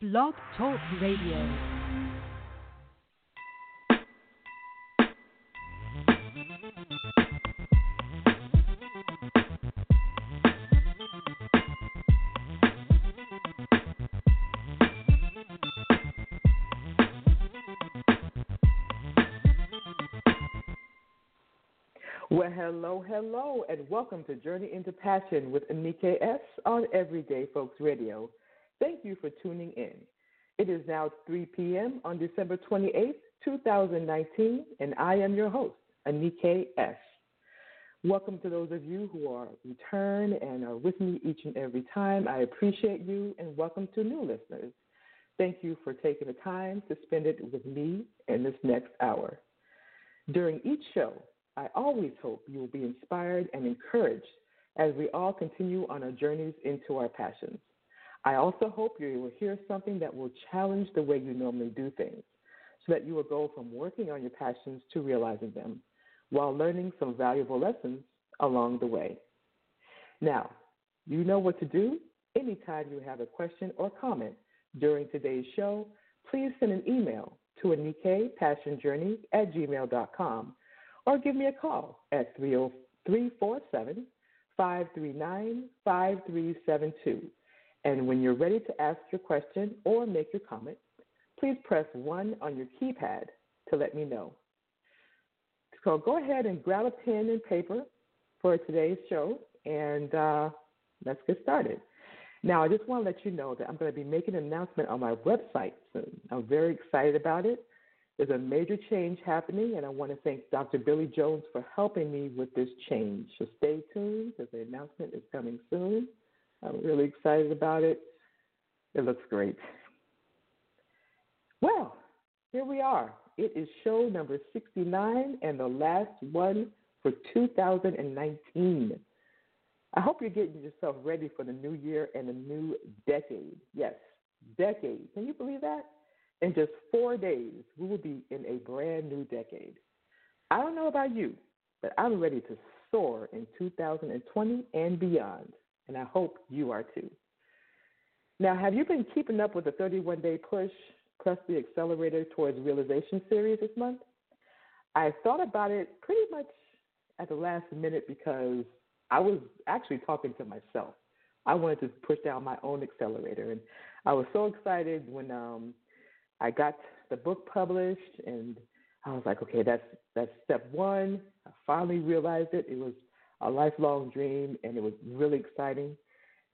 Blog Talk Radio. Well, hello, hello, and welcome to Journey into Passion with Anika S. on Everyday Folks Radio. Thank you for tuning in. It is now 3 p.m. on December 28th, 2019, and I am your host, Anika S. Welcome to those of you who are return and are with me each and every time. I appreciate you, and welcome to new listeners. Thank you for taking the time to spend it with me in this next hour. During each show, I always hope you will be inspired and encouraged as we all continue on our journeys into our passions. I also hope you will hear something that will challenge the way you normally do things so that you will go from working on your passions to realizing them while learning some valuable lessons along the way. Now, you know what to do. Anytime you have a question or comment during today's show, please send an email to anikapassionjourney at gmail.com or give me a call at 347 539 5372. And when you're ready to ask your question or make your comment, please press 1 on your keypad to let me know. So go ahead and grab a pen and paper for today's show, and uh, let's get started. Now, I just want to let you know that I'm going to be making an announcement on my website soon. I'm very excited about it. There's a major change happening, and I want to thank Dr. Billy Jones for helping me with this change. So stay tuned because the announcement is coming soon. I'm really excited about it. It looks great. Well, here we are. It is show number 69 and the last one for 2019. I hope you're getting yourself ready for the new year and the new decade. Yes, decade. Can you believe that? In just four days, we will be in a brand new decade. I don't know about you, but I'm ready to soar in 2020 and beyond, and I hope you are too. Now, have you been keeping up with the 31 day push plus the accelerator towards realization series this month? I thought about it pretty much at the last minute because I was actually talking to myself. I wanted to push down my own accelerator, and I was so excited when um, I got the book published, and I was like, okay, that's that's step one. I finally realized it. It was a lifelong dream, and it was really exciting.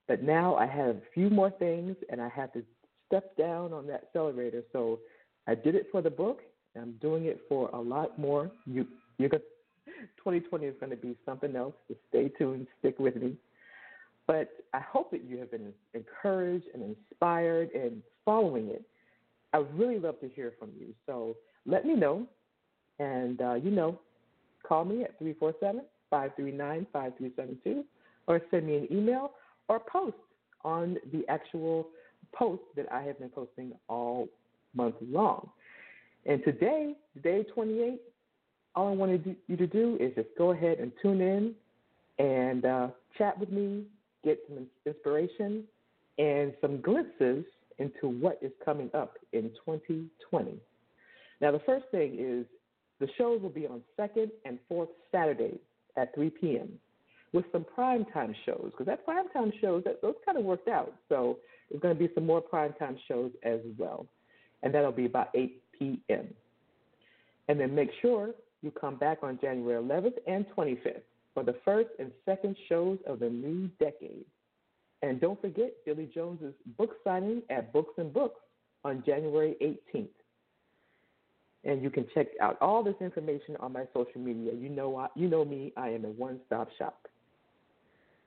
But now I have a few more things, and I have to step down on that accelerator. So I did it for the book. And I'm doing it for a lot more. You you're gonna 2020 is going to be something else. So stay tuned, stick with me. But I hope that you have been encouraged and inspired and following it I would really love to hear from you. So let me know. And, uh, you know, call me at 347 539 5372 or send me an email or post on the actual post that I have been posting all month long. And today, day 28, all I wanted you to do is just go ahead and tune in and uh, chat with me, get some inspiration and some glimpses into what is coming up in 2020. Now, the first thing is the shows will be on second and fourth Saturdays at 3 p.m. with some primetime shows because that primetime shows that those kind of worked out. So there's going to be some more primetime shows as well, and that'll be about 8 p.m. And then make sure you come back on January 11th and 25th for the first and second shows of the new decade. And don't forget Billy Jones's book signing at Books and Books on January 18th. And you can check out all this information on my social media. You know, I, you know me, I am a one stop shop.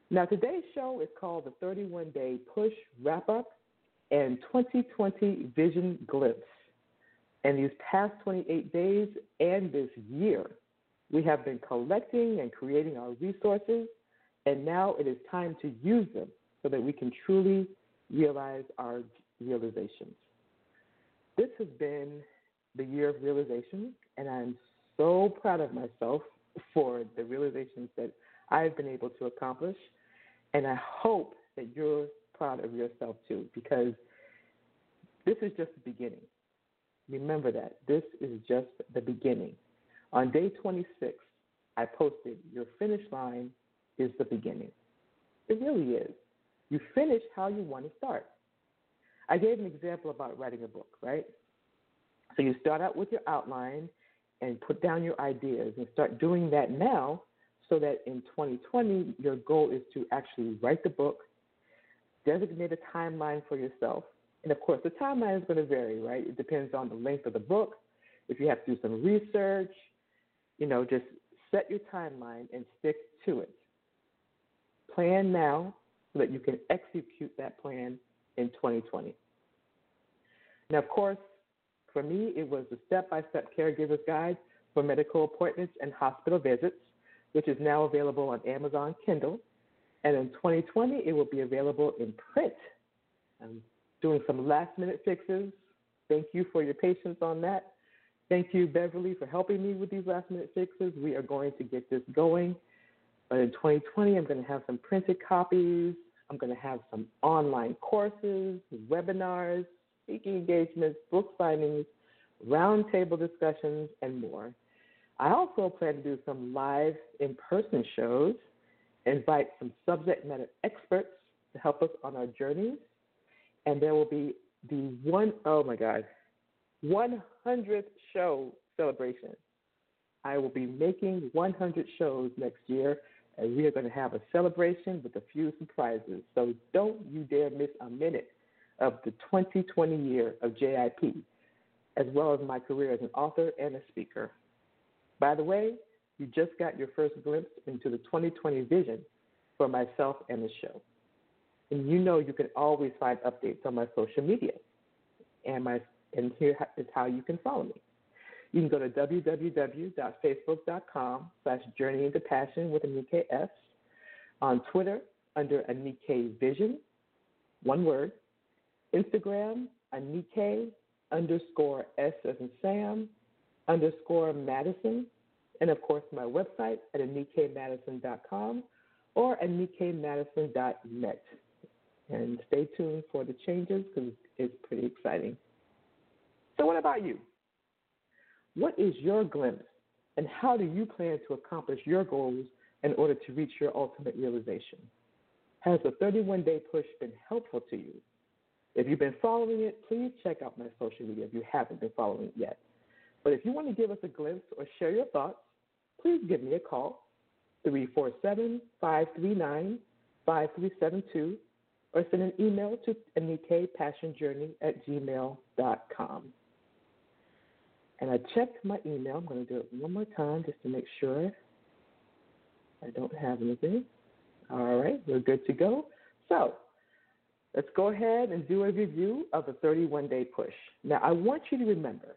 Now, today's show is called the 31 Day Push Wrap Up and 2020 Vision Glimpse. And these past 28 days and this year, we have been collecting and creating our resources, and now it is time to use them so that we can truly realize our realizations. This has been the year of realization, and I'm so proud of myself for the realizations that I've been able to accomplish. And I hope that you're proud of yourself too, because This is just the beginning. Remember that. This is just the beginning. On day 26, I posted, Your finish line is the beginning. It really is. You finish how you want to start. I gave an example about writing a book, right? So you start out with your outline and put down your ideas and start doing that now so that in 2020, your goal is to actually write the book, designate a timeline for yourself. And of course, the timeline is going to vary, right? It depends on the length of the book. If you have to do some research, you know, just set your timeline and stick to it. Plan now so that you can execute that plan in 2020. Now, of course, for me, it was the step by step caregiver's guide for medical appointments and hospital visits, which is now available on Amazon Kindle. And in 2020, it will be available in print. I'm doing some last minute fixes. Thank you for your patience on that. Thank you, Beverly, for helping me with these last minute fixes. We are going to get this going. But in 2020, I'm going to have some printed copies. I'm going to have some online courses, webinars, speaking engagements, book signings, roundtable discussions, and more. I also plan to do some live in person shows, invite some subject matter experts to help us on our journeys, and there will be the one, oh my God, 100th show celebration. I will be making 100 shows next year, and we are going to have a celebration with a few surprises. So don't you dare miss a minute of the 2020 year of JIP, as well as my career as an author and a speaker. By the way, you just got your first glimpse into the 2020 vision for myself and the show. And you know you can always find updates on my social media. And my and here is how you can follow me. You can go to www.facebook.com slash journey into passion with Anika S. On Twitter under Anika Vision, one word. Instagram, Anika underscore S as in Sam underscore Madison. And of course, my website at AnikaMadison.com or AnikaMadison.net. And stay tuned for the changes because it's pretty exciting. So, what about you? What is your glimpse, and how do you plan to accomplish your goals in order to reach your ultimate realization? Has the 31 day push been helpful to you? If you've been following it, please check out my social media if you haven't been following it yet. But if you want to give us a glimpse or share your thoughts, please give me a call, 347 539 5372, or send an email to anikapassionjourney at gmail.com. And I checked my email. I'm going to do it one more time just to make sure I don't have anything. All right, we're good to go. So let's go ahead and do a review of the 31 day push. Now, I want you to remember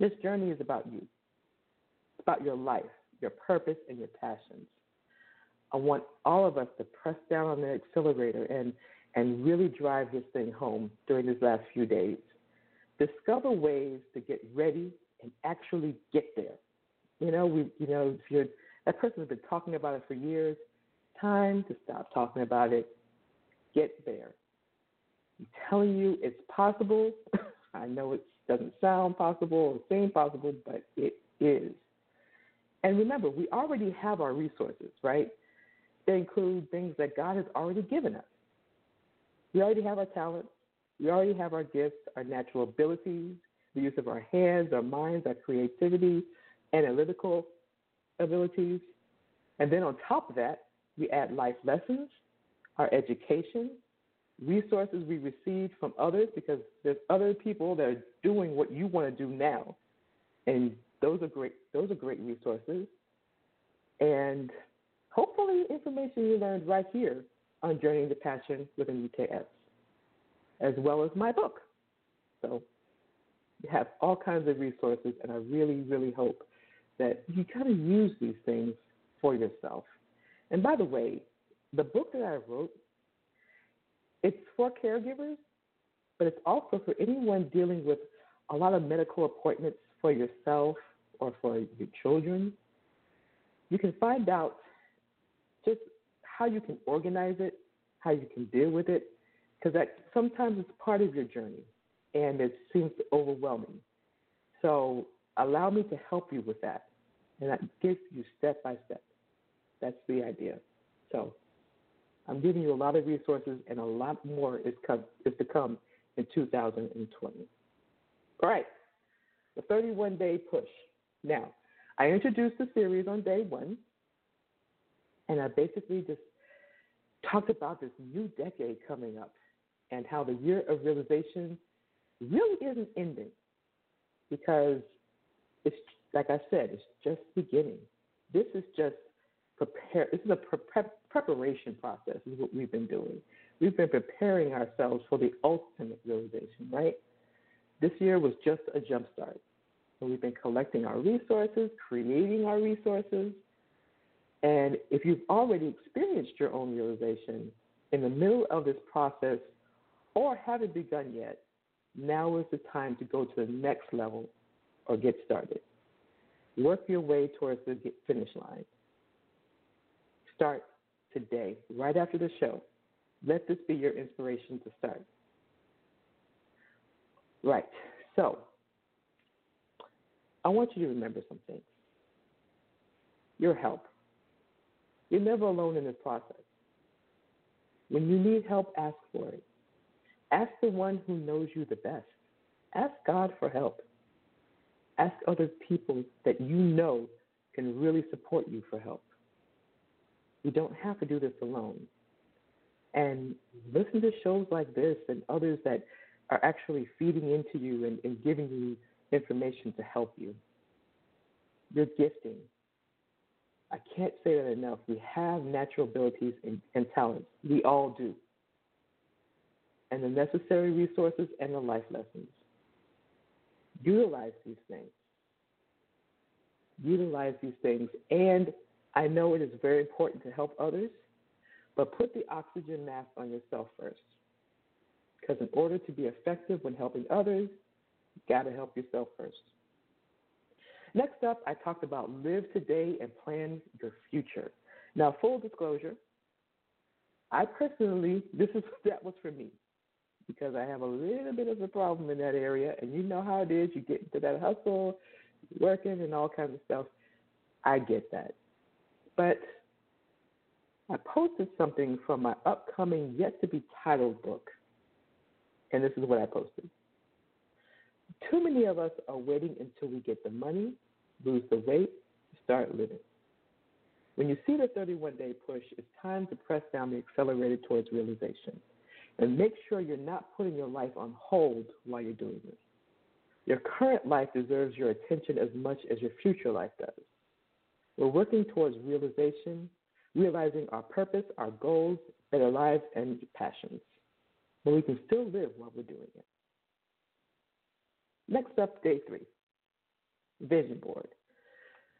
this journey is about you, it's about your life, your purpose, and your passions. I want all of us to press down on the accelerator and, and really drive this thing home during these last few days. Discover ways to get ready and actually get there. You know, we, you know, if you're that person has been talking about it for years, time to stop talking about it. Get there. I'm telling you, it's possible. I know it doesn't sound possible or seem possible, but it is. And remember, we already have our resources, right? They include things that God has already given us. We already have our talents, we already have our gifts, our natural abilities, the use of our hands, our minds, our creativity, analytical abilities. And then on top of that, we add life lessons, our education, resources we received from others because there's other people that are doing what you want to do now. And those are great those are great resources. And hopefully information you learned right here on Journey into Passion with Anika S as well as my book. So you have all kinds of resources, and I really, really hope that you kind of use these things for yourself. And by the way, the book that I wrote, it's for caregivers, but it's also for anyone dealing with a lot of medical appointments for yourself or for your children. You can find out just how you can organize it, how you can deal with it, because that sometimes it's part of your journey and it seems overwhelming. So allow me to help you with that, and that gives you step by step. That's the idea. So I'm giving you a lot of resources, and a lot more is, come, is to come in 2020. All right, the 31 day push. Now, I introduced the series on day one, and I basically just talked about this new decade coming up and how the year of realization really isn't ending because it's like I said, it's just beginning. This is just prepare. This is a pre- preparation process. Is what we've been doing. We've been preparing ourselves for the ultimate realization. Right. This year was just a jump start. So we've been collecting our resources, creating our resources, and if you've already experienced your own realization in the middle of this process or haven't begun yet, now is the time to go to the next level or get started. Work your way towards the finish line. Start today, right after the show. Let this be your inspiration to start. Right. So, I want you to remember some things. Your help. You're never alone in this process. When you need help, ask for it. Ask the one who knows you the best. Ask God for help. Ask other people that you know can really support you for help. You don't have to do this alone. And listen to shows like this and others that are actually feeding into you and, and giving you information to help you. Your gifting. I can't say that enough. We have natural abilities and, and talents. We all do. And the necessary resources and the life lessons. Utilize these things. Utilize these things. And I know it is very important to help others, but put the oxygen mask on yourself first. Because in order to be effective when helping others, you got to help yourself first. Next up, I talked about live today and plan your future. Now, full disclosure, I personally, this is that was for me because I have a little bit of a problem in that area, and you know how it is. You get into that hustle, working, and all kinds of stuff. I get that, but I posted something from my upcoming yet to be titled book, and this is what I posted. Too many of us are waiting until we get the money, lose the weight, start living. When you see the 31 day push, it's time to press down the accelerator towards realization. And make sure you're not putting your life on hold while you're doing this. Your current life deserves your attention as much as your future life does. We're working towards realization, realizing our purpose, our goals, better lives, and passions. But we can still live while we're doing it. Next up, day three vision board.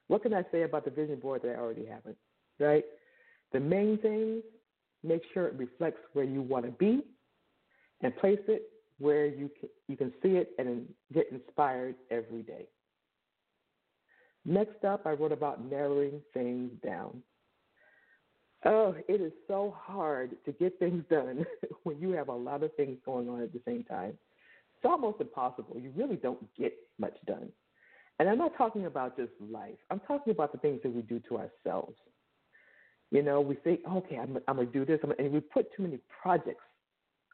What can I say about the vision board that I already haven't? Right? The main things make sure it reflects where you want to be and place it where you can, you can see it and get inspired every day. Next up, I wrote about narrowing things down. Oh, it is so hard to get things done when you have a lot of things going on at the same time. It's almost impossible. You really don't get much done. And I'm not talking about just life. I'm talking about the things that we do to ourselves. You know, we say, okay, I'm, I'm going to do this, and we put too many projects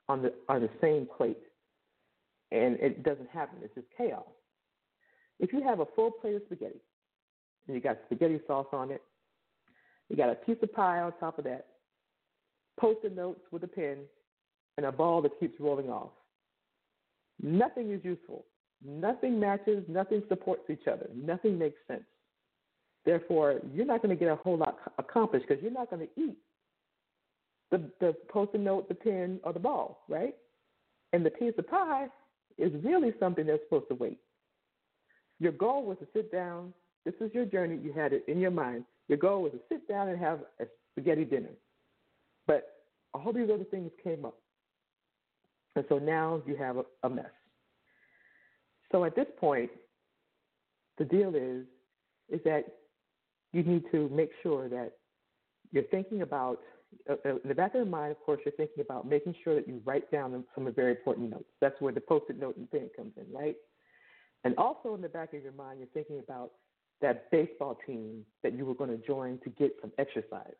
on the on the same plate, and it doesn't happen. It's just chaos. If you have a full plate of spaghetti, and you got spaghetti sauce on it, you got a piece of pie on top of that, post-it notes with a pen, and a ball that keeps rolling off. Nothing is useful. Nothing matches. Nothing supports each other. Nothing makes sense. Therefore, you're not going to get a whole lot accomplished because you're not going to eat the, the post-it note, the pen, or the ball, right? And the piece of pie is really something that's supposed to wait. Your goal was to sit down. This is your journey. You had it in your mind. Your goal was to sit down and have a spaghetti dinner. But all these other things came up. And so now you have a, mess. So at this point, the deal is is that you need to make sure that you're thinking about uh, uh, in the back of your mind, of course, you're thinking about making sure that you write down some very important notes. That's where the post-it note and pen comes in, right? And also in the back of your mind, you're thinking about that baseball team that you were going to join to get some exercise.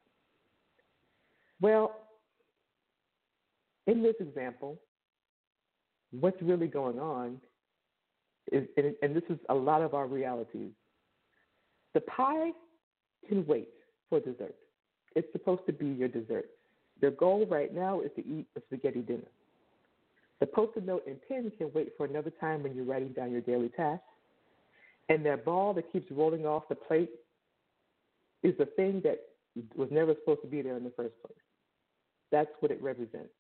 Well, in this example, what's really going on is, and, this is a lot of our realities. The pie can wait for dessert. It's supposed to be your dessert. Your goal right now is to eat a spaghetti dinner. The post-it note and pen can wait for another time when you're writing down your daily tasks. And that ball that keeps rolling off the plate is the thing that was never supposed to be there in the first place. That's what it represents.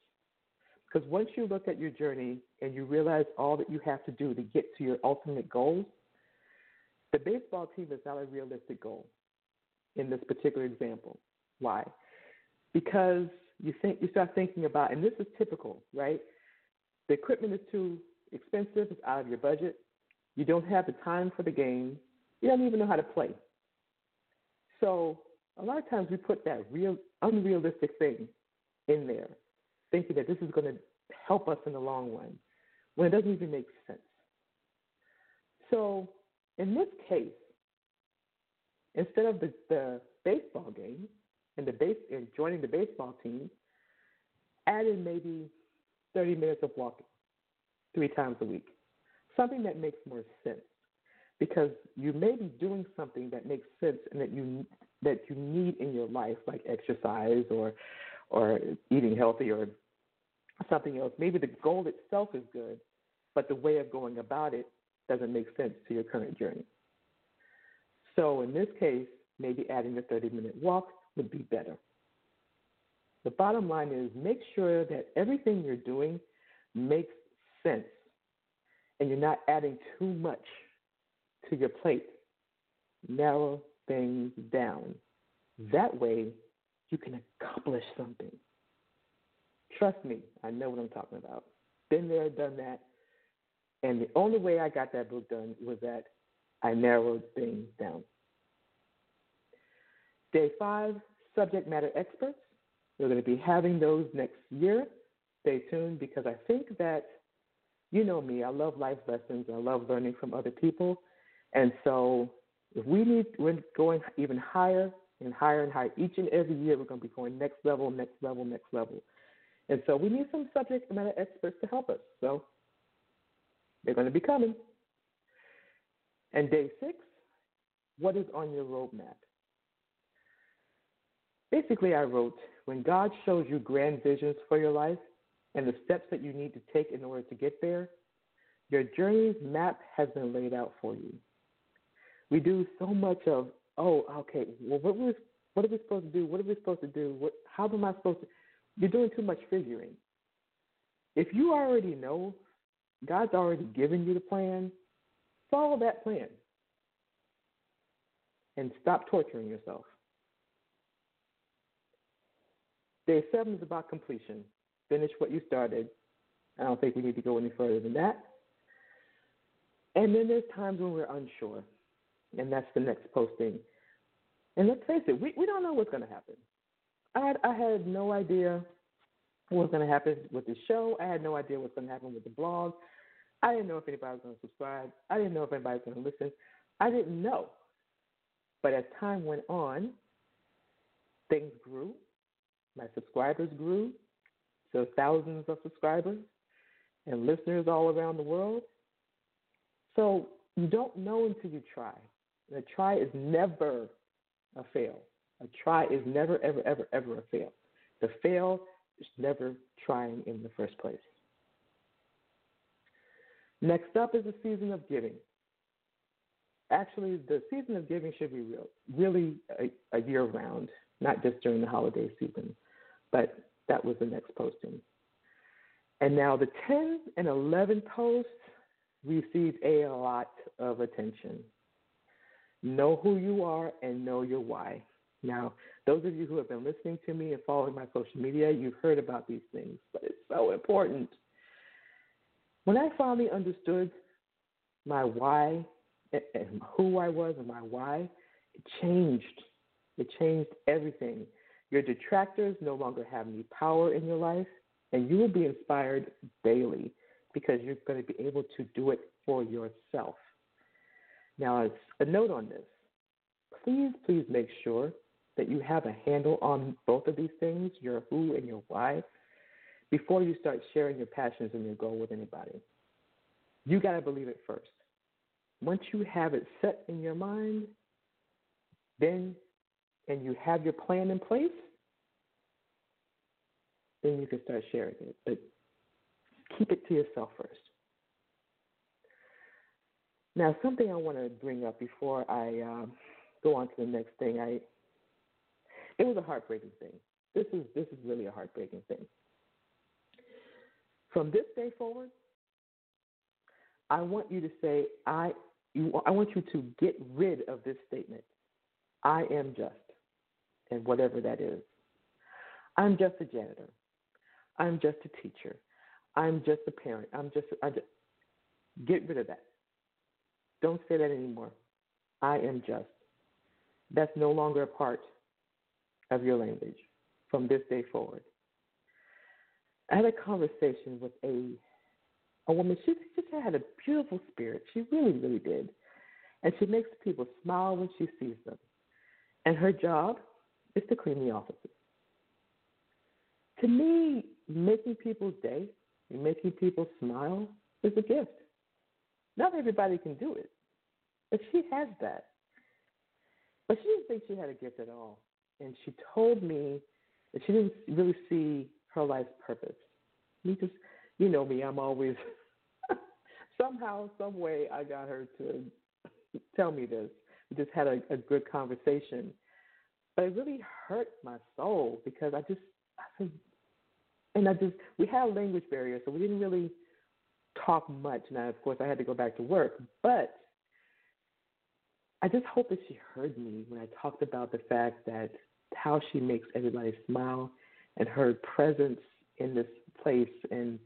Because once you look at your journey and you realize all that you have to do to get to your ultimate goals, the baseball team is not a realistic goal in this particular example. Why? Because you think you start thinking about, and this is typical, right? The equipment is too expensive, it's out of your budget. You don't have the time for the game. You don't even know how to play. So a lot of times we put that real unrealistic thing in there, thinking that this is going to help us in the long run, when it doesn't even make sense. So in this case, instead of the, the baseball game and the base and joining the baseball team, add in maybe 30 minutes of walking three times a week. Something that makes more sense. Because you may be doing something that makes sense and that you that you need in your life, like exercise or or eating healthy or something else. Maybe the goal itself is good, but the way of going about it doesn't make sense to your current journey. So in this case, maybe adding a 30 minute walk would be better. The bottom line is make sure that everything you're doing makes sense and you're not adding too much to your plate. Narrow things down. That way, you can accomplish something. Trust me, I know what I'm talking about. Been there, done that. And the only way I got that book done was that I narrowed things down. Day five, subject matter experts. We're going to be having those next year. Stay tuned because I think that, you know me, I love life lessons. I love learning from other people. And so if we need, we're going even higher and higher and higher. Each and every year, we're going to be going next level, next level, next level. And so we need some subject matter experts to help us. So they're going to be coming. And day six, what is on your roadmap? Basically, I wrote when God shows you grand visions for your life and the steps that you need to take in order to get there, your journey's map has been laid out for you. We do so much of, oh, okay, well, what, was, what are we supposed to do? What are we supposed to do? What, how am I supposed to? You're doing too much figuring. If you already know, God's already given you the plan, follow that plan and stop torturing yourself. Day seven is about completion. Finish what you started. I don't think we need to go any further than that. And then there's times when we're unsure, and that's the next posting. And let's face it, we, we don't know what's going to happen. I had, I had no idea what was going to happen with the show. I had no idea what's going to happen with the blog. I didn't know if anybody was going to subscribe. I didn't know if anybody was going to listen. I didn't know. But as time went on, things grew. My subscribers grew. So thousands of subscribers and listeners all around the world. So you don't know until you try. And a try is never a fail. A try is never, ever, ever, ever a fail. The fail is never trying in the first place. Next up is the season of giving. Actually, the season of giving should be real, really a, a year round, not just during the holiday season. But that was the next posting. And now the 10 and 11 posts received a lot of attention. Know who you are and know your why. Now, those of you who have been listening to me and following my social media, you've heard about these things, but it's so important. When I finally understood my why and who I was and my why, it changed. It changed everything. Your detractors no longer have any power in your life, and you will be inspired daily because you're going to be able to do it for yourself. Now, as a note on this, please, please make sure that you have a handle on both of these things, your who and your why, before you start sharing your passions and your goal with anybody. You got to believe it first. Once you have it set in your mind, then and you have your plan in place, then you can start sharing it. But keep it to yourself first. Now, something I want to bring up before I um, go on to the next thing. I it was a heartbreaking thing. This is this is really a heartbreaking thing. From this day forward, I want you to say I you, I want you to get rid of this statement. I am just, and whatever that is. I'm just a janitor. I'm just a teacher. I'm just a parent. I'm just, I just get rid of that. Don't say that anymore. I am just. That's no longer a part of your language from this day forward. I had a conversation with a a woman. She just had a beautiful spirit. She really, really did, and she makes people smile when she sees them. And her job is to clean the offices. To me, making people's day and making people smile is a gift. Not everybody can do it, but she has that. But she didn't think she had a gift at all. And she told me that she didn't really see her life's purpose. You just, you know me, I'm always, somehow, some way, I got her to tell me this. We just had a, a good conversation. But it really hurt my soul because I just, I said, and I just, we had language barrier, so we didn't really talk much. Now, of course, I had to go back to work, but I just hope that she heard me when I talked about the fact that how she makes everybody smile and her presence in this place. And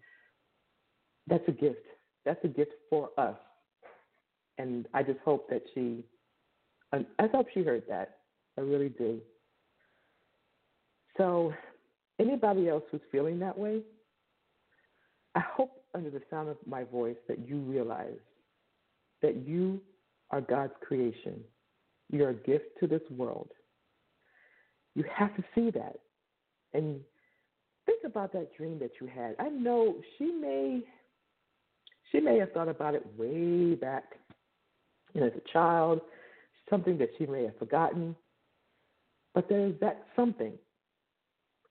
that's a gift. That's a gift for us. And I just hope that she, I hope she heard that. I really do. So, anybody else who's feeling that way, I hope under the sound of my voice that you realize that you are God's creation. You're a gift to this world. You have to see that. And think about that dream that you had. I know she may she may have thought about it way back and as a child, something that she may have forgotten. But there's that something.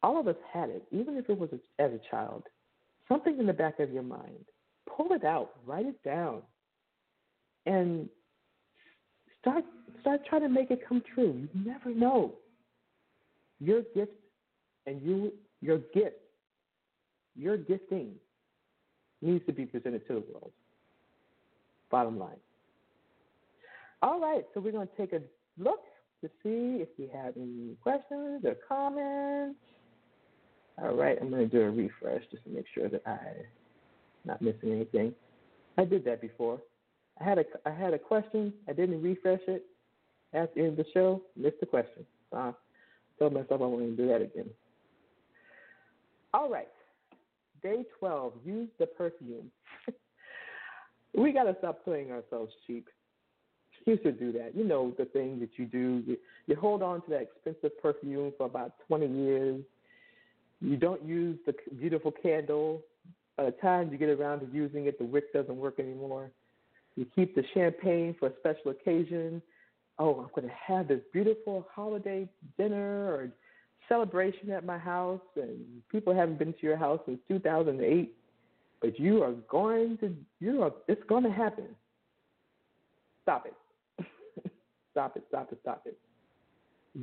All of us had it, even if it was as a child. Something in the back of your mind. Pull it out, write it down, and Start start trying to make it come true. You never know. Your gift and you your gift, your gifting needs to be presented to the world. Bottom line. All right, so we're going to take a look to see if we have any questions or comments. All right, I'm going to do a refresh just to make sure that I'm not missing anything. I did that before. I had a I had a question. I didn't refresh it at the end of the show. Missed the question. So I told myself I wouldn't do that again. All right. Day 12. Use the perfume. we got to stop playing ourselves cheap. You should do that. You know the thing that you do. You, you hold on to that expensive perfume for about 20 years. You don't use the beautiful candle. By the time you get around to using it, the wick doesn't work anymore. You keep the champagne for a special occasion. Oh, I'm going to have this beautiful holiday dinner or celebration at my house, and people haven't been to your house since 2008, but you are going to, you are, it's going to happen. Stop it. Stop it, stop it, stop it.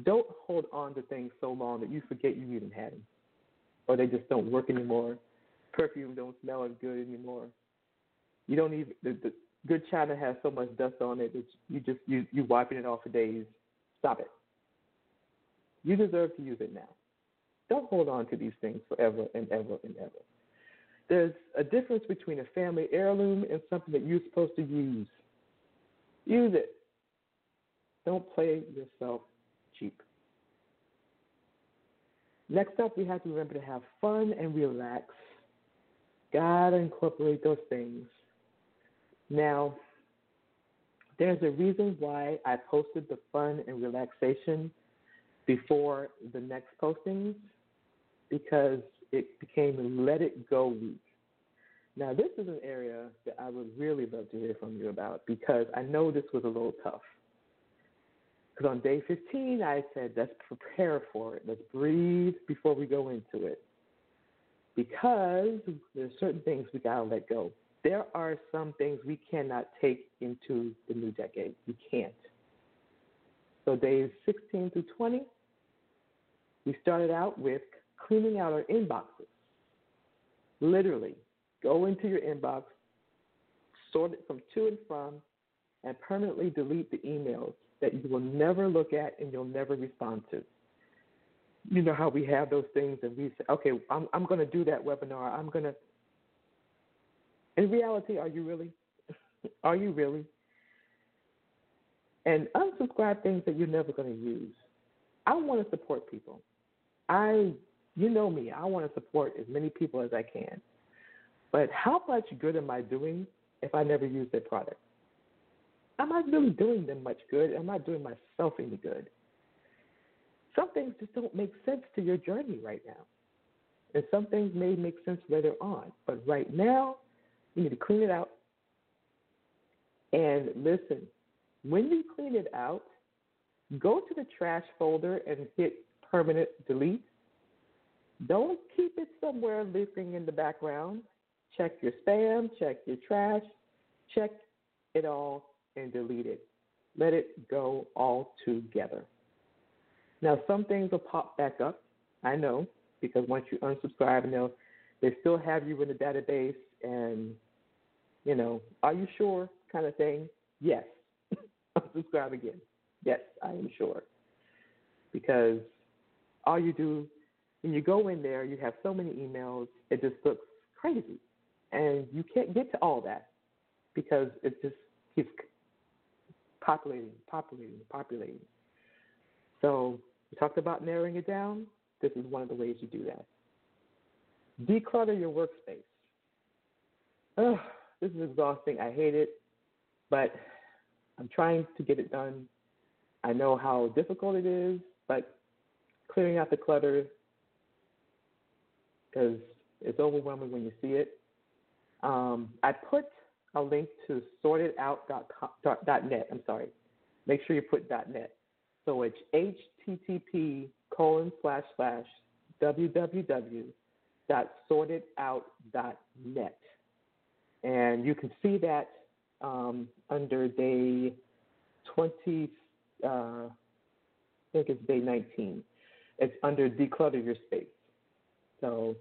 Don't hold on to things so long that you forget you even had them, or they just don't work anymore. Perfume don't smell as good anymore. You don't even the, the good china has so much dust on it that you just you you wiping it off for days. Stop it. You deserve to use it now. Don't hold on to these things forever and ever and ever. There's a difference between a family heirloom and something that you're supposed to use. Use it. Don't play yourself cheap. Next up, we have to remember to have fun and relax. Gotta incorporate those things. Now, there's a reason why I posted the fun and relaxation before the next postings because it became let it go week. Now, this is an area that I would really love to hear from you about because I know this was a little tough. Because on day 15, I said, let's prepare for it. Let's breathe before we go into it. Because there's certain things we got to let go. There are some things we cannot take into the new decade. We can't. So, days 16 through 20, we started out with cleaning out our inboxes. Literally, go into your inbox, sort it from to and from, and permanently delete the emails that you will never look at and you'll never respond to. You know how we have those things and we say, okay, I'm, I'm going to do that webinar. I'm going to. In reality, are you really? are you really? And unsubscribe things that you're never going to use. I want to support people. I, you know me, I want to support as many people as I can. But how much good am I doing if I never use their product? Am I really doing them much good? Am I doing myself any good? Some things just don't make sense to your journey right now. And some things may make sense later on. But right now, you need to clean it out. And listen, when you clean it out, go to the trash folder and hit permanent delete. Don't keep it somewhere lurking in the background. Check your spam, check your trash, check it all and delete it. Let it go all together. Now, some things will pop back up. I know because once you unsubscribe, and they still have you in the database, and you know, are you sure? Kind of thing. Yes, unsubscribe again. Yes, I am sure because all you do when you go in there, you have so many emails, it just looks crazy. And you can't get to all that because it just keeps populating, populating, populating. So we talked about narrowing it down. This is one of the ways you do that. Declutter your workspace. Ugh, this is exhausting. I hate it, but I'm trying to get it done. I know how difficult it is, but clearing out the clutter because it's overwhelming when you see it. Um, I put a link to sortedout.net. I'm sorry. Make sure you put .net. So it's http colon slash slash www.sortedout.net. And you can see that um, under day 20, uh, I think it's day 19. It's under declutter your space. So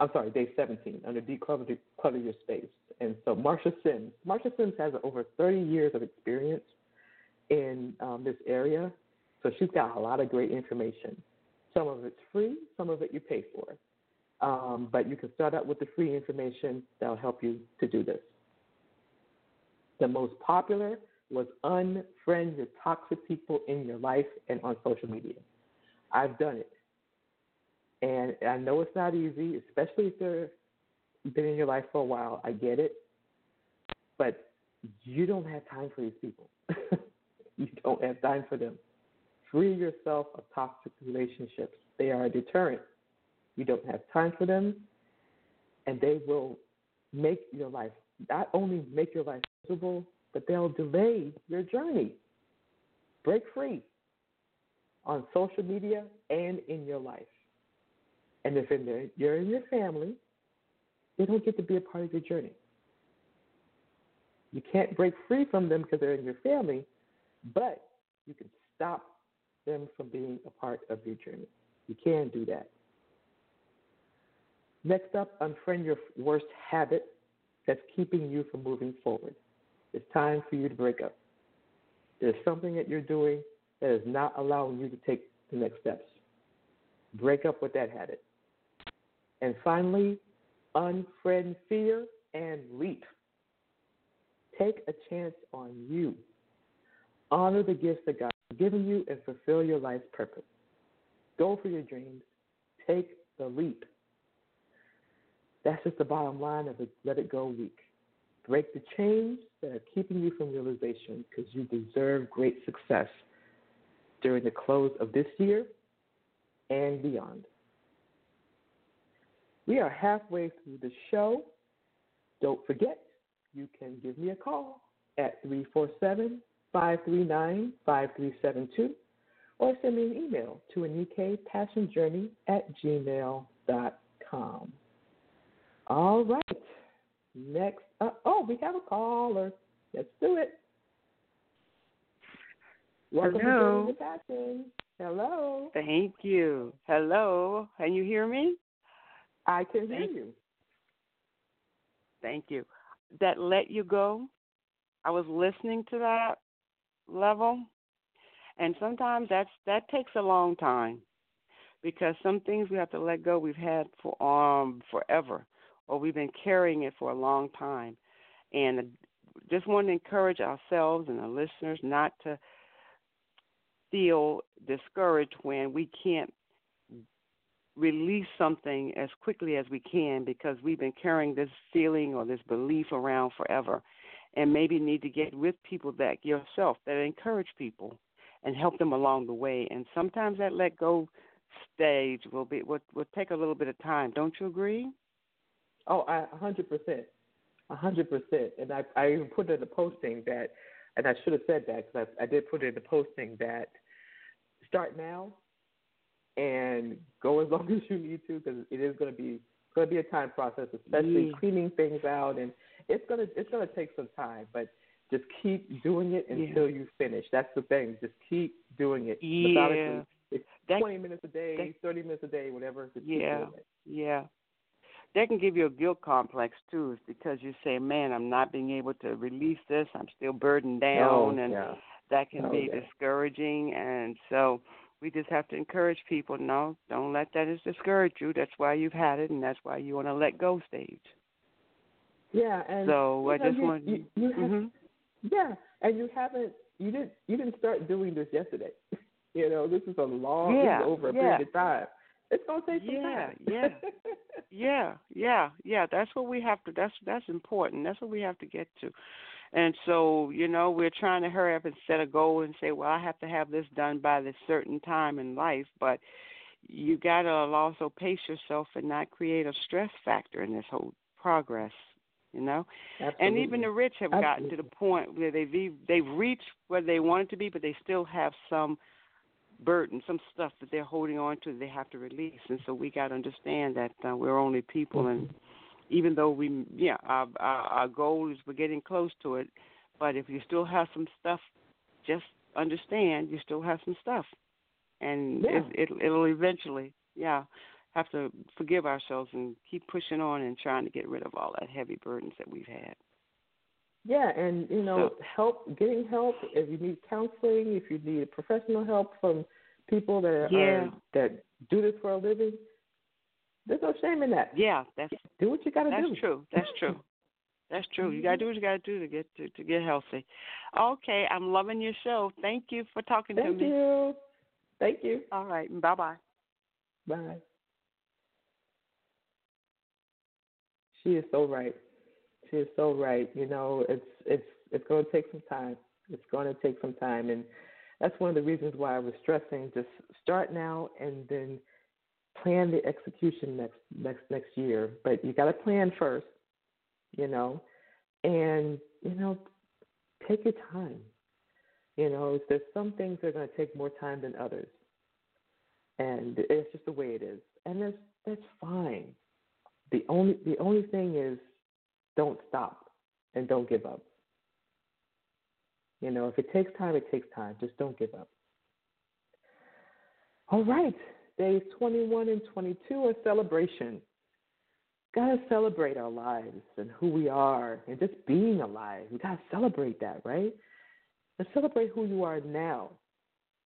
I'm sorry, day 17 under declutter declutter your space. And so Marsha Sims, Marsha Sims has over 30 years of experience in um, this area, so she's got a lot of great information. Some of it's free, some of it you pay for. Um, but you can start out with the free information that'll help you to do this. The most popular was unfriend your toxic people in your life and on social media. I've done it. And I know it's not easy, especially if they've been in your life for a while. I get it. But you don't have time for these people. you don't have time for them. Free yourself of toxic relationships. They are a deterrent. You don't have time for them, and they will make your life not only make your life miserable, but they'll delay your journey. Break free on social media and in your life. And if in you're in your family, they don't get to be a part of your journey. You can't break free from them because they're in your family, but you can stop them from being a part of your journey. You can do that. Next up, unfriend your worst habit that's keeping you from moving forward. It's time for you to break up. There's something that you're doing that is not allowing you to take the next steps. Break up with that habit. And finally, unfriend fear and leap. Take a chance on you. Honor the gifts that God has given you and fulfill your life's purpose. Go for your dreams. take the leap. That's just the bottom line of the Let It Go week. Break the chains that are keeping you from realization because you deserve great success during the close of this year and beyond. We are halfway through the show. Don't forget, you can give me a call at 347 539 5372 or send me an email to anikapassionjourney at gmail.com. All right. Next up, oh, we have a caller. Let's do it. Welcome Hello. to Passion. Hello. Thank you. Hello. Can you hear me? I can hear you. Thank you. That let you go. I was listening to that level, and sometimes that's that takes a long time because some things we have to let go we've had for um forever, or we've been carrying it for a long time, and just want to encourage ourselves and our listeners not to feel discouraged when we can't release something as quickly as we can because we've been carrying this feeling or this belief around forever and maybe need to get with people that yourself that encourage people and help them along the way. And sometimes that let go stage will be will, will take a little bit of time. Don't you agree? Oh, I- a hundred percent, a hundred percent. And I, I even put in the posting that, and I should have said that because I, I did put in the posting that start now and go as long as you need to because it is going to be going to be a time process, especially Yeah. cleaning things out, and it's gonna it's gonna take some time, but. Just keep doing it Yeah. until you finish. That's the thing. Just keep doing it Yeah. It's That- twenty minutes a day, that- thirty minutes a day, whatever. Yeah. Yeah. That can give you a guilt complex too, is because you say, "Man, I'm not being able to release this. I'm still burdened oh, down," Oh, and yeah. that can Oh, be yeah. discouraging. And so we just have to encourage people. No, don't let that discourage you. That's why you've had it, and that's why you want to let go stage. Yeah, and So I just you, want you, you Mhm. yeah, and you haven't you didn't you didn't start doing this yesterday. you know, this is a long Yeah, over a yeah. period of time. It's gonna take some Yeah, time. yeah. Yeah, yeah, yeah. That's what we have to. That's that's important. That's what we have to get to. And so, you know, we're trying to hurry up and set a goal and say, well, I have to have this done by this certain time in life. But you got to also pace yourself and not create a stress factor in this whole progress. You know, Absolutely. and even the rich have gotten to the point where they've they've reached where they wanted to be, but they still have some burden, some stuff that they're holding on to. That they have to release, and so we got to understand that uh, we're only people, and even though we, yeah, our, our our goal is we're getting close to it, but if you still have some stuff, just understand you still have some stuff, and Yeah. it, it it'll eventually, yeah, have to forgive ourselves and keep pushing on and trying to get rid of all that heavy burdens that we've had. Yeah, and you know, help getting help if you need counseling, if you need professional help from people that are that do this for a living. There's no shame in that. Yeah, that's Do what you got to do. That's true. That's true. That's true. You gotta mm-hmm. do what you gotta do to get to, to get healthy. Okay, I'm loving your show. Thank you for talking to me. Thank you. Thank you. All right, bye bye. Bye. She is so right. She is so right. You know, it's it's it's going to take some time. It's going to take some time, and that's one of the reasons why I was stressing just start now and then plan the execution next next next year. But you got to plan first, you know, and you know, take your time. You know, there's some things that are going to take more time than others and it's just the way it is, and that's that's fine. The only the only thing is, don't stop and don't give up. You know, if it takes time, it takes time. Just don't give up. All right, days 21 and 22 are celebration. Gotta celebrate our lives and who we are and just being alive. We gotta celebrate that, right? And celebrate who you are now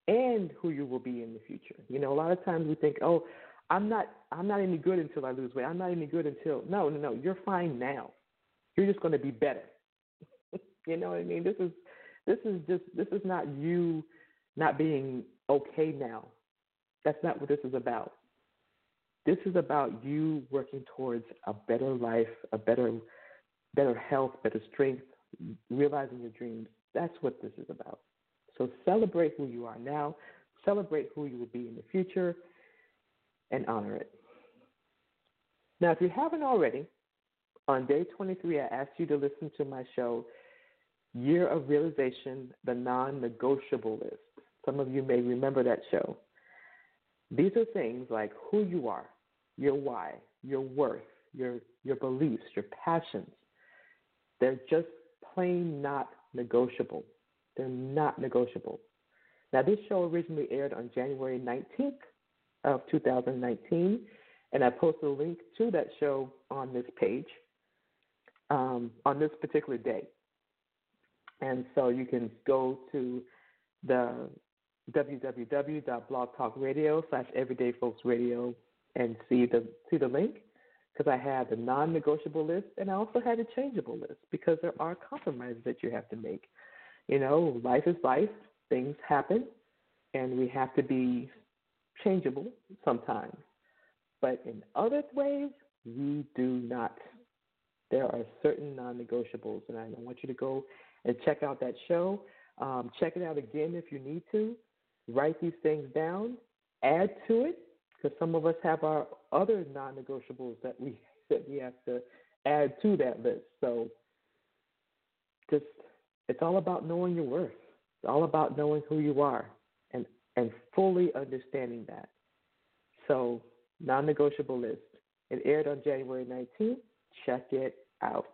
and who you will be in the future. You know, a lot of times we think, "Oh, I'm not I'm not any good until I lose weight. I'm not any good until No, no, no. You're fine now. You're just going to be better." you know what I mean? This is this is just this is not you not being okay now. That's not what this is about. This is about you working towards a better life, a better better health, better strength, realizing your dreams. That's what this is about. So celebrate who you are now, celebrate who you will be in the future, and honor it. Now, if you haven't already, on day 23, I asked you to listen to my show, Year of Realization, the Non Negotiable List. Some of you may remember that show. These are things like who you are, your why, your worth, your, your beliefs, your passions. They're just plain not negotiable. They're not negotiable. Now, this show originally aired on January 19th of 2019, and I posted a link to that show on this page um, on this particular day. And so you can go to the www.blogtalkradio slash everydayfolksradio and see the see the link because I have the non-negotiable list and I also have a changeable list because there are compromises that you have to make. You know, life is life, things happen, and we have to be changeable sometimes. But in other ways, we do not. There are certain non-negotiables, and I want you to go and check out that show. Um, check it out again if you need to. Write these things down. Add to it because some of us have our other non-negotiables that we that we have to add to that list. So just it's all about knowing your worth. It's all about knowing who you are and and fully understanding that. So non-negotiable list. It aired on January 19th. Check it out.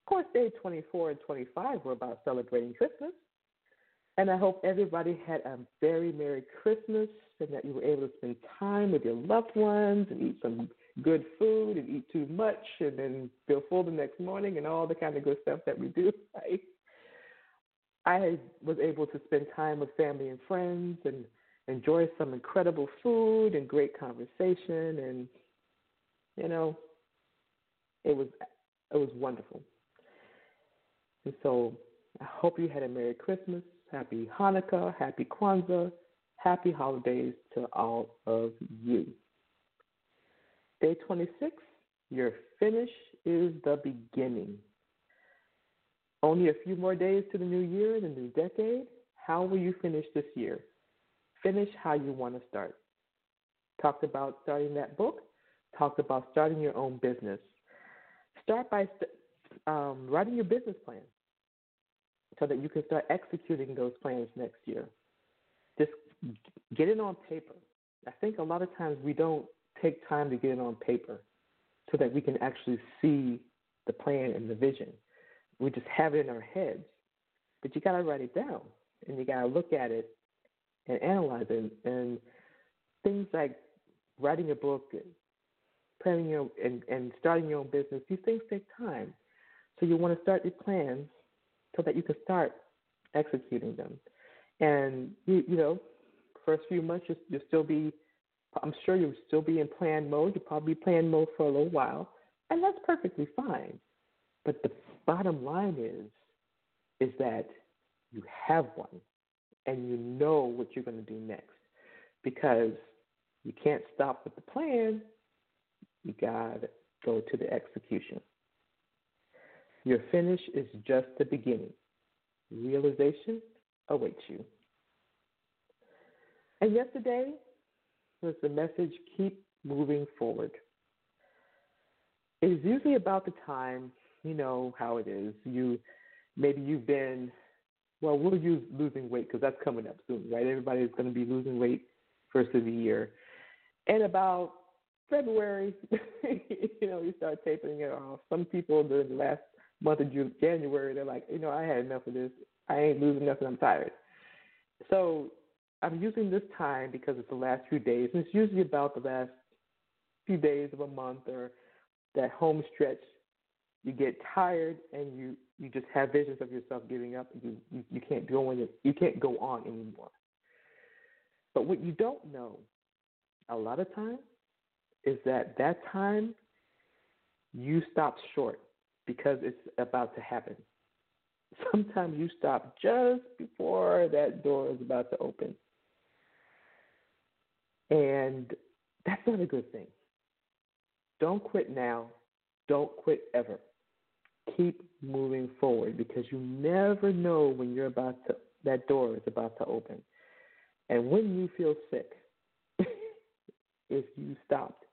Of course, day 24 and 25 were about celebrating Christmas. And I hope everybody had a very Merry Christmas and that you were able to spend time with your loved ones and eat some good food and eat too much and then feel full the next morning and all the kind of good stuff that we do. Right? I was able to spend time with family and friends and enjoy some incredible food and great conversation and you know it was it was wonderful. And so I hope you had a Merry Christmas Happy Hanukkah, happy Kwanzaa, happy holidays to all of you. Day 26, your finish is the beginning. Only a few more days to the new year, the new decade. How will you finish this year? Finish how you want to start. Talked about starting that book, talked about starting your own business. Start by um, writing your business plan so that you can start executing those plans next year. Just get it on paper. I think a lot of times we don't take time to get it on paper so that we can actually see the plan and the vision. We just have it in our heads. But you got to write it down and you got to look at it and analyze it. And things like writing a book, planning your and, and starting your own business, these things take time. So you want to start your plans so that you can start executing them. And you, you know, first few months you, you'll still be, I'm sure you'll still be in plan mode. You'll probably be plan mode for a little while, and that's perfectly fine. But the bottom line is, is that you have one, and you know what you're going to do next, because you can't stop with the plan. You got to go to the execution. Your finish is just the beginning. Realization awaits you. And yesterday was the message keep moving forward. It is usually about the time, you know how it is. You maybe you've been well, we'll use losing weight because that's coming up soon, right? Everybody is going to be losing weight first of the year. And about February, you know, you start tapering it off. Some people during the last month of January, they're like, you know, I had enough of this. I ain't losing nothing. I'm tired. So I'm using this time because it's the last few days, and it's usually about the last few days of a month or that home stretch. You get tired and you you just have visions of yourself giving up. And you, you you can't go on you can't go on anymore. But what you don't know, a lot of times, is that that time you stop short because it's about to happen. Sometimes you stop just before that door is about to open. And That's not a good thing. Don't quit now. Don't quit ever. Keep moving forward because you never know when you're about to that door is about to open. And when you feel sick, if you stopped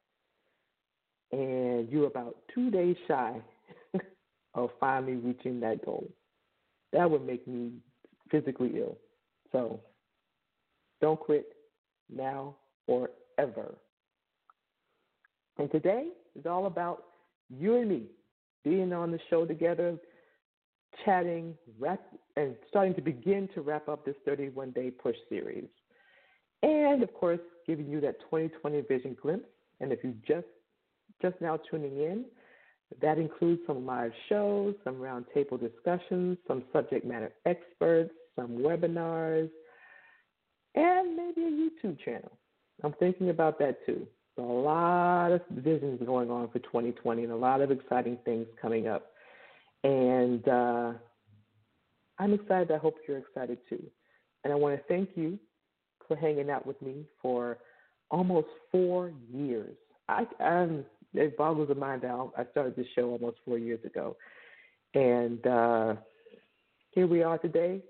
and you're about two days shy of finally reaching that goal, that would make me physically ill. So don't quit now or ever. And today is all about you and me being on the show together, chatting, wrap, and starting to begin to wrap up this 31 day push series. And of course, giving you that 2020 vision glimpse. And if you just just now tuning in, that includes some live shows, some roundtable discussions, some subject matter experts, some webinars, and maybe a YouTube channel. I'm thinking about that too. A lot of visions going on for 2020 and a lot of exciting things coming up. And uh, I'm excited. I hope you're excited too. And I want to thank you for hanging out with me for almost four years. I, I'm, it boggles the mind now. I started this show almost four years ago. And uh, here we are today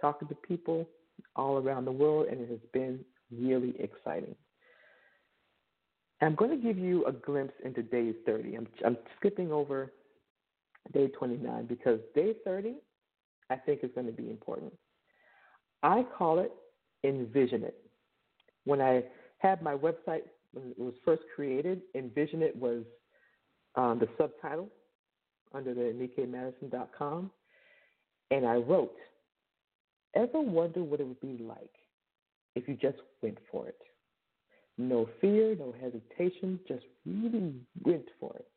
talking to people all around the world, and it has been really exciting. I'm going to give you a glimpse into day 30. I'm, I'm skipping over day 29 because day 30, I think, is going to be important. I call it Envision It. When I had my website, when it was first created, Envision It was um, the subtitle under the AnikaMadison.com. And I wrote, Ever wonder what it would be like if you just went for it? No fear, no hesitation, just really went for it.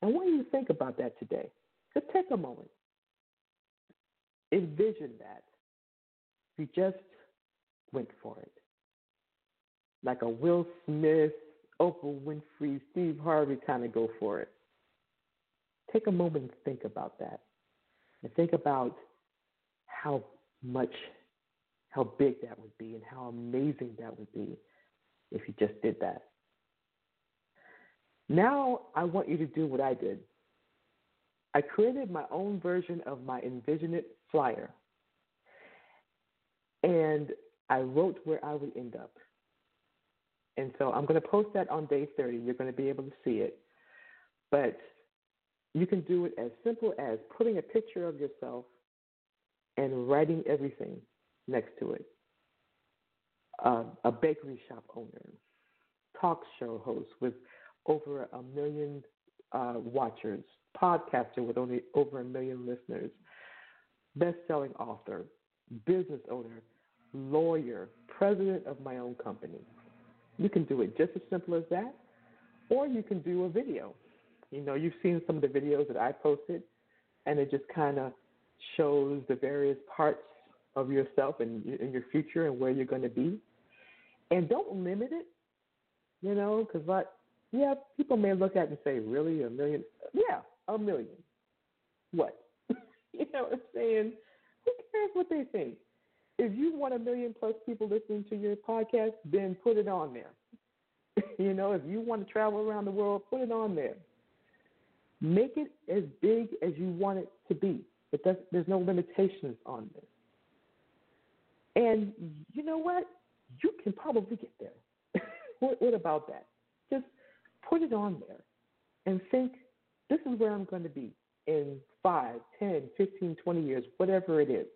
And what do you think about that today? Just take a moment. Envision that. You just went for it. Like a Will Smith, Oprah Winfrey, Steve Harvey kind of go for it. Take a moment and think about that. And think about how much, how big that would be and how amazing that would be if you just did that. Now I want you to do what I did. I created my own version of my Envision It flyer. And I wrote where I would end up. And so I'm going to post that on day 30. You're going to be able to see it. But you can do it as simple as putting a picture of yourself and writing everything next to it uh, a bakery shop owner, talk show host with over a million uh, watchers, podcaster with only over a million listeners, best-selling author, business owner, lawyer, president of my own company. You can do it just as simple as that, or you can do a video. You know, you've seen some of the videos that I posted, and it just kind of shows the various parts of yourself and, and your future and where you're going to be and don't limit it, you know, because like, yeah, people may look at it and say, really, a million? Yeah, a million. What? you know what I'm saying? Who cares what they think? If you want a million plus people listening to your podcast, then put it on there. you know, if you want to travel around the world, put it on there. Make it as big as you want it to be. There's no limitations on this. And you know what? you can probably get there. what, what about that? Just put it on there and think this is where I'm going to be in 5, 10, 15, 20 years, whatever it is.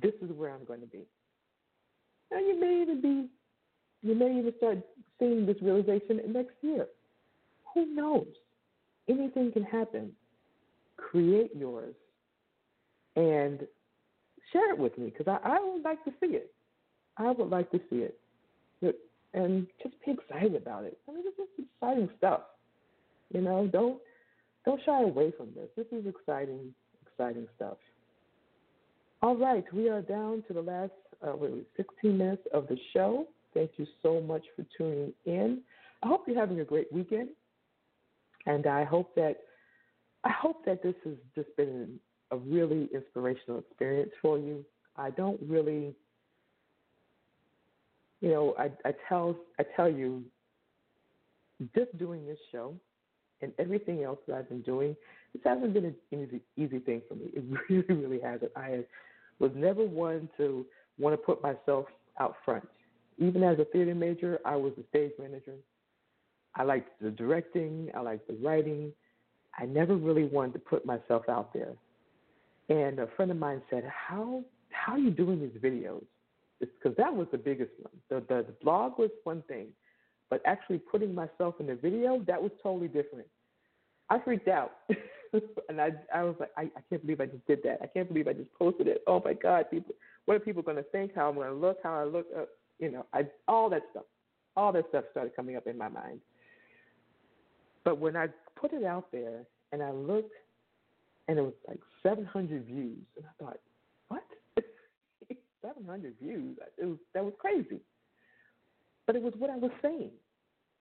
This is where I'm going to be. And you may even be, you may even start seeing this realization next year. Who knows? Anything can happen. Create yours and share it with me because I, I would like to see it. I would like to see it. And just be excited about it. I mean, this is exciting stuff. You know, don't don't shy away from this. This is exciting, exciting stuff. All right, we are down to the last uh, wait, 16 minutes of the show. Thank you so much for tuning in. I hope you're having a great weekend, and I hope that I hope that this has just been a really inspirational experience for you. I don't really you know, I, I tell I tell you just doing this show and everything else that I've been doing, this hasn't been an easy, easy thing for me. It really, really hasn't. I was never one to want to put myself out front. Even as a theater major, I was a stage manager. I liked the directing, I liked the writing. I never really wanted to put myself out there. And a friend of mine said, "How how are you doing these videos?" Because that was the biggest one. The, the the blog was one thing, but actually putting myself in the video that was totally different. I freaked out, and I I was like, I, I can't believe I just did that. I can't believe I just posted it. Oh my God, people, what are people going to think? How I'm going to look? How I look? Uh, you know, I all that stuff, all that stuff started coming up in my mind. But when I put it out there and I looked, and it was like 700 views, and I thought, what? 700 views? It was, that was crazy. But it was what I was saying,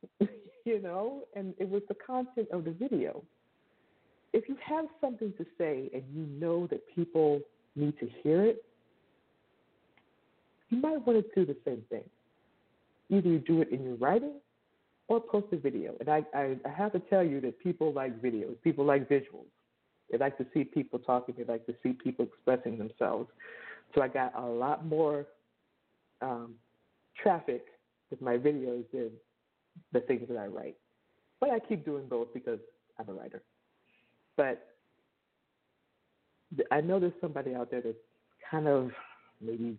you know, and it was the content of the video. If you have something to say and you know that people need to hear it, you might want to do the same thing. Either you do it in your writing or post a video. And I, I, I have to tell you that people like videos, people like visuals. They like to see people talking, they like to see people expressing themselves. So I got a lot more um, traffic with my videos than the things that I write. But I keep doing both because I'm a writer. But I know there's somebody out there that's kind of maybe,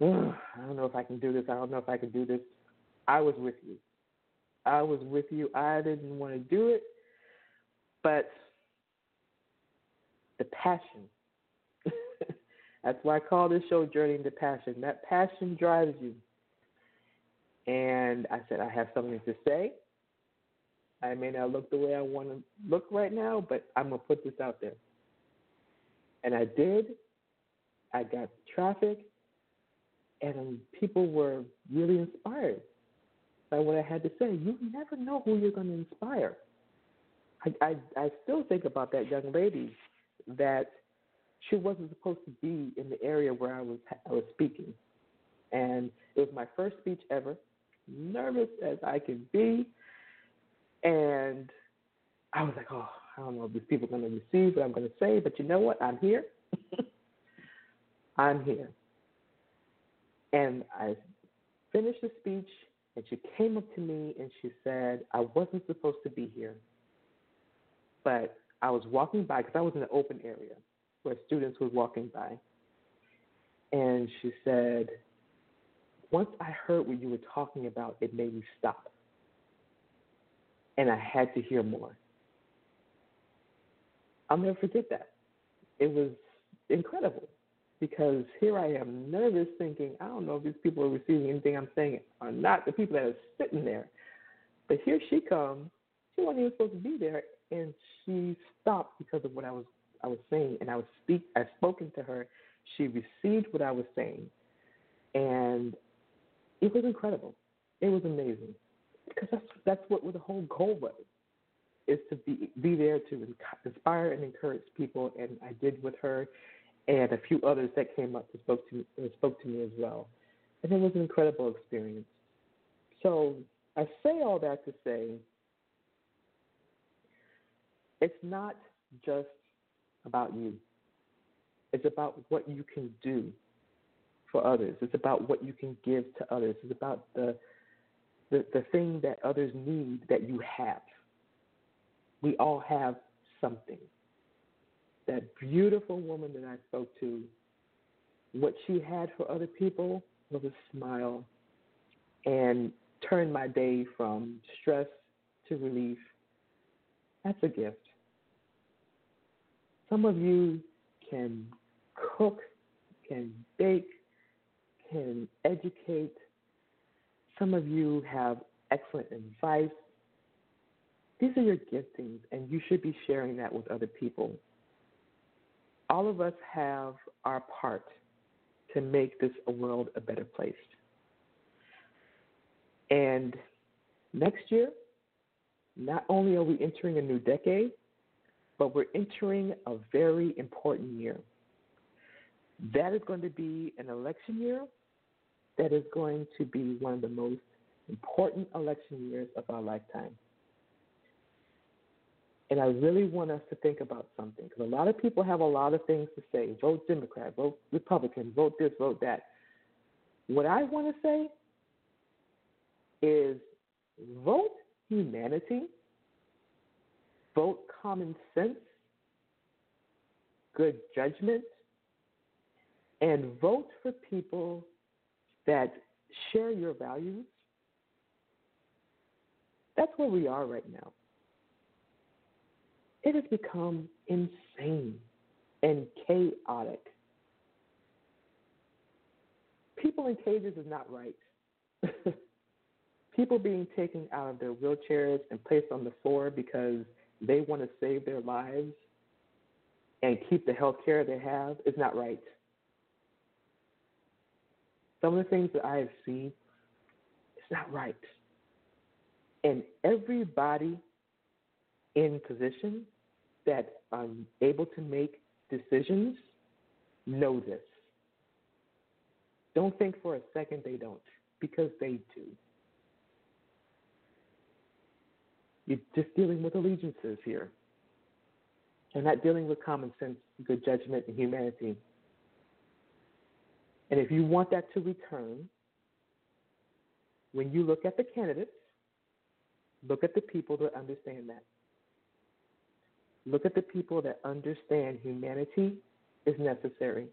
I don't know if I can do this. I don't know if I can do this. I was with you. I was with you. I didn't want to do it, but the passion. That's why I call this show Journey into Passion. That passion drives you. And I said, I have something to say. I may not look the way I want to look right now, but I'm going to put this out there. And I did. I got traffic, and people were really inspired by what I had to say. You never know who you're going to inspire. I, I, I still think about that young lady that she wasn't supposed to be in the area where I was I was speaking, and it was my first speech ever. Nervous as I can be, and I was like, oh, I don't know if these people are going to receive what I'm going to say, but you know what? I'm here. I'm here. And I finished the speech, and she came up to me and she said, I wasn't supposed to be here, but I was walking by because I was in an open area where students were walking by. And she said, Once I heard what you were talking about, it made me stop. And I had to hear more. I'll never forget that. It was incredible because here I am nervous thinking, I don't know if these people are receiving anything I'm saying or not, the people that are sitting there. But here she comes. She wasn't even supposed to be there, and she stopped because of what I was I was saying, and I was speak I spoken to her. She received what I was saying, and it was incredible. It was amazing because that's that's what the whole goal was, is to be be there to inspire and encourage people, and I did with her, and a few others that came up and spoke to spoke to me as well, and it was an incredible experience. So I say all that to say it's not just about you. It's about what you can do for others. It's about what you can give to others. It's about the the, the thing that others need that you have. We all have something. That beautiful woman that I spoke to, what she had for other people was a smile and turned my day from stress to relief. That's a gift. Some of you can cook, can bake, can educate. Some of you have excellent advice. These are your giftings, and you should be sharing that with other people. All of us have our part to make this a world a better place. And next year, not only are we entering a new decade, but we're entering a very important year. That is going to be an election year that is going to be one of the most important election years of our lifetime. And I really want us to think about something because a lot of people have a lot of things to say vote Democrat, vote Republican, vote this, vote that. What I want to say is vote humanity, vote common sense, good judgment, and vote for people that share your values. That's where we are right now. It has become insane and chaotic. People in cages is not right. People being taken out of their wheelchairs and placed on the floor because they want to save their lives and keep the health care they have is not right. Some of the things that I have seen, it's not right. And everybody in position that are able to make decisions know this. Don't think for a second they don't, because they do. You're just dealing with allegiances here. You're not dealing with common sense, good judgment, and humanity. And if you want that to return, when you look at the candidates, look at the people that understand that. Look at the people that understand humanity is necessary,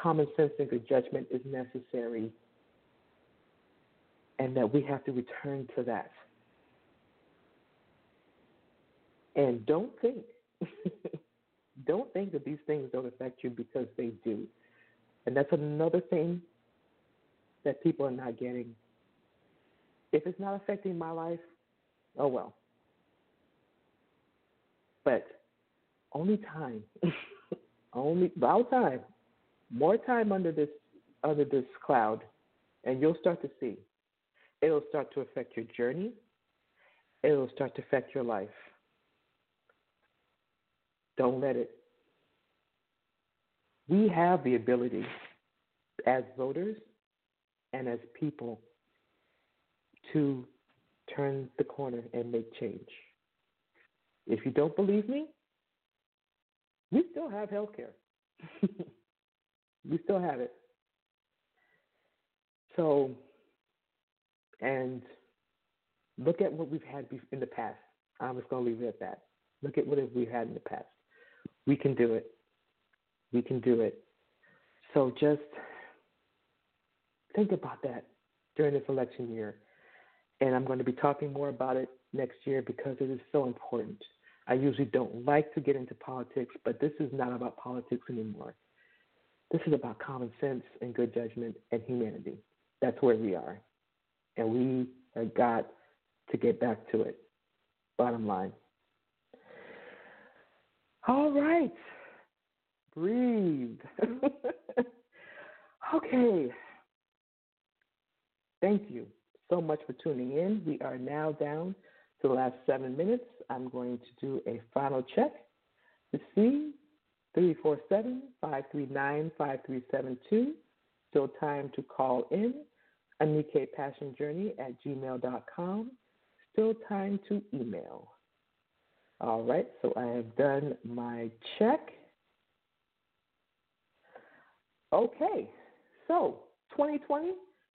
common sense and good judgment is necessary, and that we have to return to that. And don't think, don't think that these things don't affect you because they do. And that's another thing that people are not getting. If it's not affecting my life, oh well. But only time, only about time, more time under this under this cloud, and you'll start to see. It'll start to affect your journey. It'll start to affect your life. Don't let it. We have the ability as voters and as people to turn the corner and make change. If you don't believe me, we still have health care. we still have it. So, and look at what we've had in the past. I'm just going to leave it at that. Look at what we've had in the past. We can do it. We can do it. So just think about that during this election year. And I'm going to be talking more about it next year because it is so important. I usually don't like to get into politics, but this is not about politics anymore. This is about common sense and good judgment and humanity. That's where we are. And we have got to get back to it. Bottom line. All right. Breathe. okay. Thank you so much for tuning in. We are now down to the last seven minutes. I'm going to do a final check to see 347 539 5372. Still time to call in. Anika Passion Journey at gmail.com. Still time to email. All right, so I have done my check. Okay, so 2020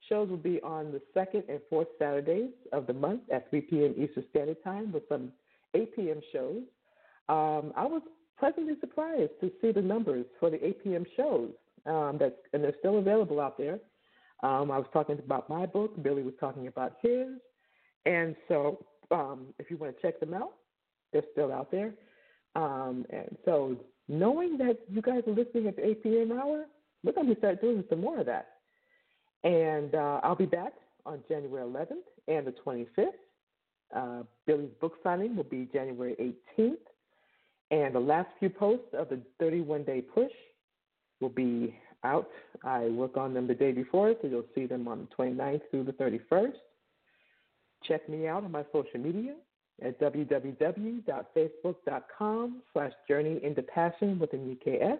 shows will be on the second and fourth Saturdays of the month at 3 p.m. Eastern Standard Time with some 8 p.m. shows. Um, I was pleasantly surprised to see the numbers for the 8 p.m. shows um, and they're still available out there. Um, I was talking about my book, Billy was talking about his, and so um, if you want to check them out, they're still out there. Um, and so knowing that you guys are listening at the 8 p.m. hour, we're going to start doing some more of that. And uh, I'll be back on January 11th and the 25th. Uh, Billy's book signing will be January 18th. And the last few posts of the 31 day push will be out. I work on them the day before, so you'll see them on the 29th through the 31st. Check me out on my social media at www.facebook.com slash journey into passion with EKS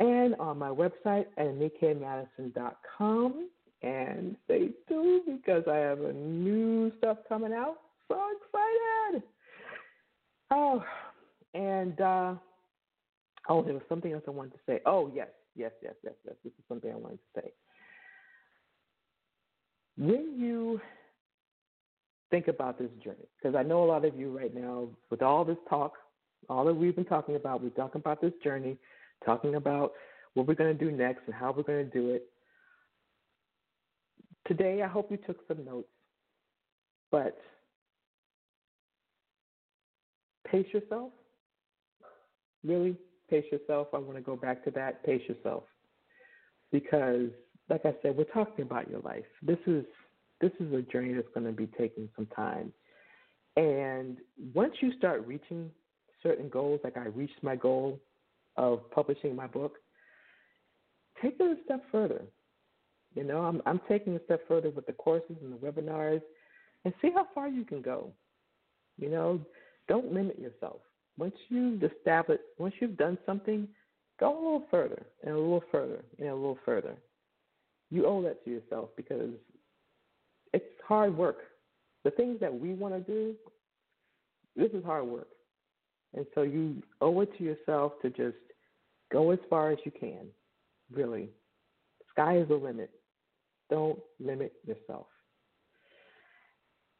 and on my website at anikamadison.com. and stay tuned because I have a new stuff coming out. So excited! Oh, and uh, oh, there was something else I wanted to say. Oh, yes, yes, yes, yes, yes. This is something I wanted to say. When you think about this journey, because I know a lot of you right now, with all this talk, all that we've been talking about, we're talking about this journey, talking about what we're going to do next and how we're going to do it. Today, I hope you took some notes, but pace yourself. Really, pace yourself. I want to go back to that. Pace yourself. Because, like I said, we're talking about your life. This is this is a journey that's going to be taking some time. And once you start reaching certain goals, like I reached my goal of publishing my book, take it a step further. You know, I'm I'm taking a step further with the courses and the webinars and see how far you can go. You know, don't limit yourself. Once you've established once you've done something, go a little further and a little further and a little further. You owe that to yourself because it's hard work. The things that we want to do, this is hard work. And so you owe it to yourself to just go as far as you can, really. Sky is the limit. Don't limit yourself.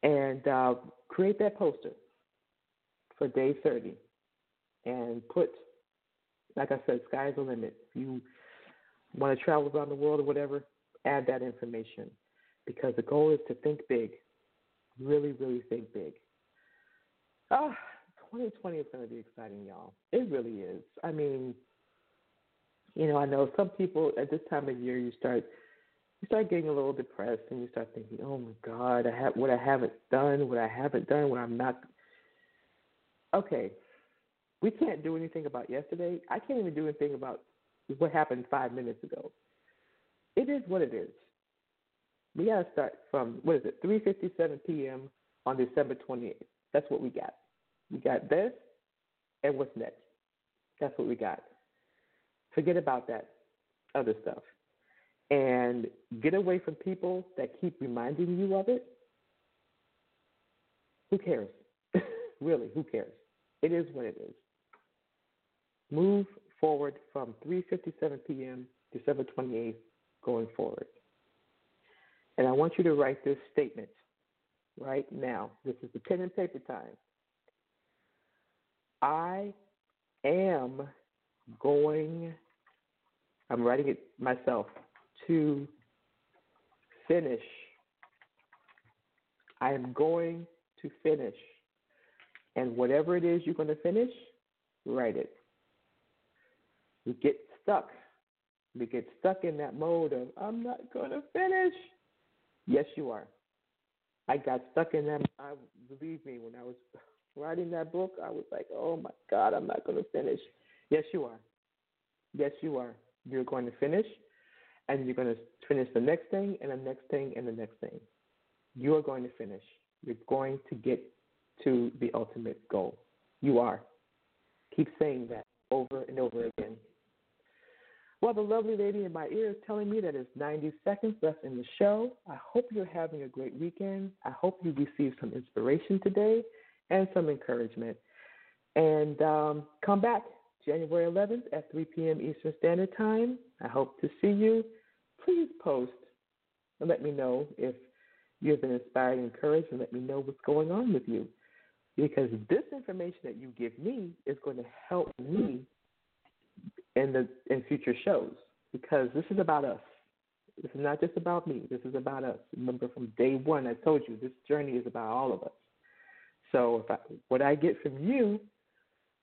And uh, create that poster for day 30 and put, like I said, sky is the limit. If you want to travel around the world or whatever, add that information because the goal is to think big, really, really think big. Ah, 2020 is going to be exciting, y'all. It really is. I mean, you know, I know some people at this time of year you start you start getting a little depressed and you start thinking, "Oh my God, I have what I haven't done, what I haven't done, what I'm not." Okay, we can't do anything about yesterday. I can't even do anything about what happened five minutes ago. It is what it is we got to start from what is it, 3:57 p.m. on December 28th. That's what we got. We got this, and what's next? That's what we got. Forget about that other stuff, and get away from people that keep reminding you of it. Who cares? really, who cares? It is what it is. Move forward from 3:57 p.m. December 28th going forward. And I want you to write this statement right now. This is the pen and paper time. I am going, I'm writing it myself, to finish. I am going to finish. And whatever it is you're going to finish, write it. We get stuck. We get stuck in that mode of, I'm not going to finish. Yes, you are. I got stuck in that. I believe me when I was writing that book. I was like, oh my God, I'm not going to finish. Yes, you are. Yes, you are. You're going to finish, and you're going to finish the next thing, and the next thing, and the next thing. You are going to finish. You're going to get to the ultimate goal. You are. Keep saying that over and over again. Well, the lovely lady in my ear is telling me that it's 90 seconds left in the show. I hope you're having a great weekend. I hope you received some inspiration today and some encouragement. And um, come back January 11th at 3 p.m. Eastern Standard Time. I hope to see you. Please post and let me know if you have been inspired and encouraged, and let me know what's going on with you. Because this information that you give me is going to help me in the in future shows because this is about us. This is not just about me. This is about us. Remember, from day one, I told you this journey is about all of us. So, I, what I get from you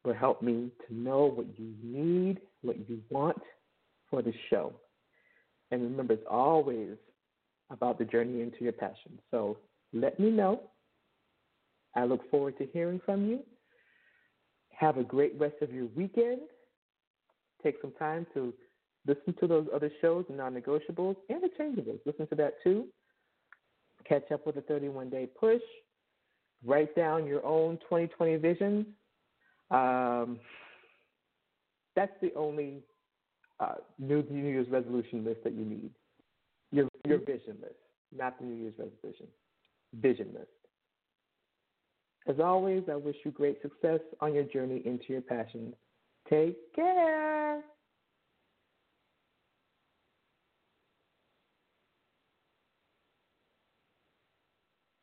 will help me to know what you need, what you want for the show. And remember, it's always about the journey into your passion. So, let me know. I look forward to hearing from you. Have a great rest of your weekend take some time to listen to those other shows, the non negotiables and the changeables. Listen to that too. Catch up with the 31 day push. Write down your own 2020 visions. Um, that's the only uh, New, New Year's resolution list that you need. Your your vision list, not the New Year's resolution. Vision list. As always, I wish you great success on your journey into your passions. Take care.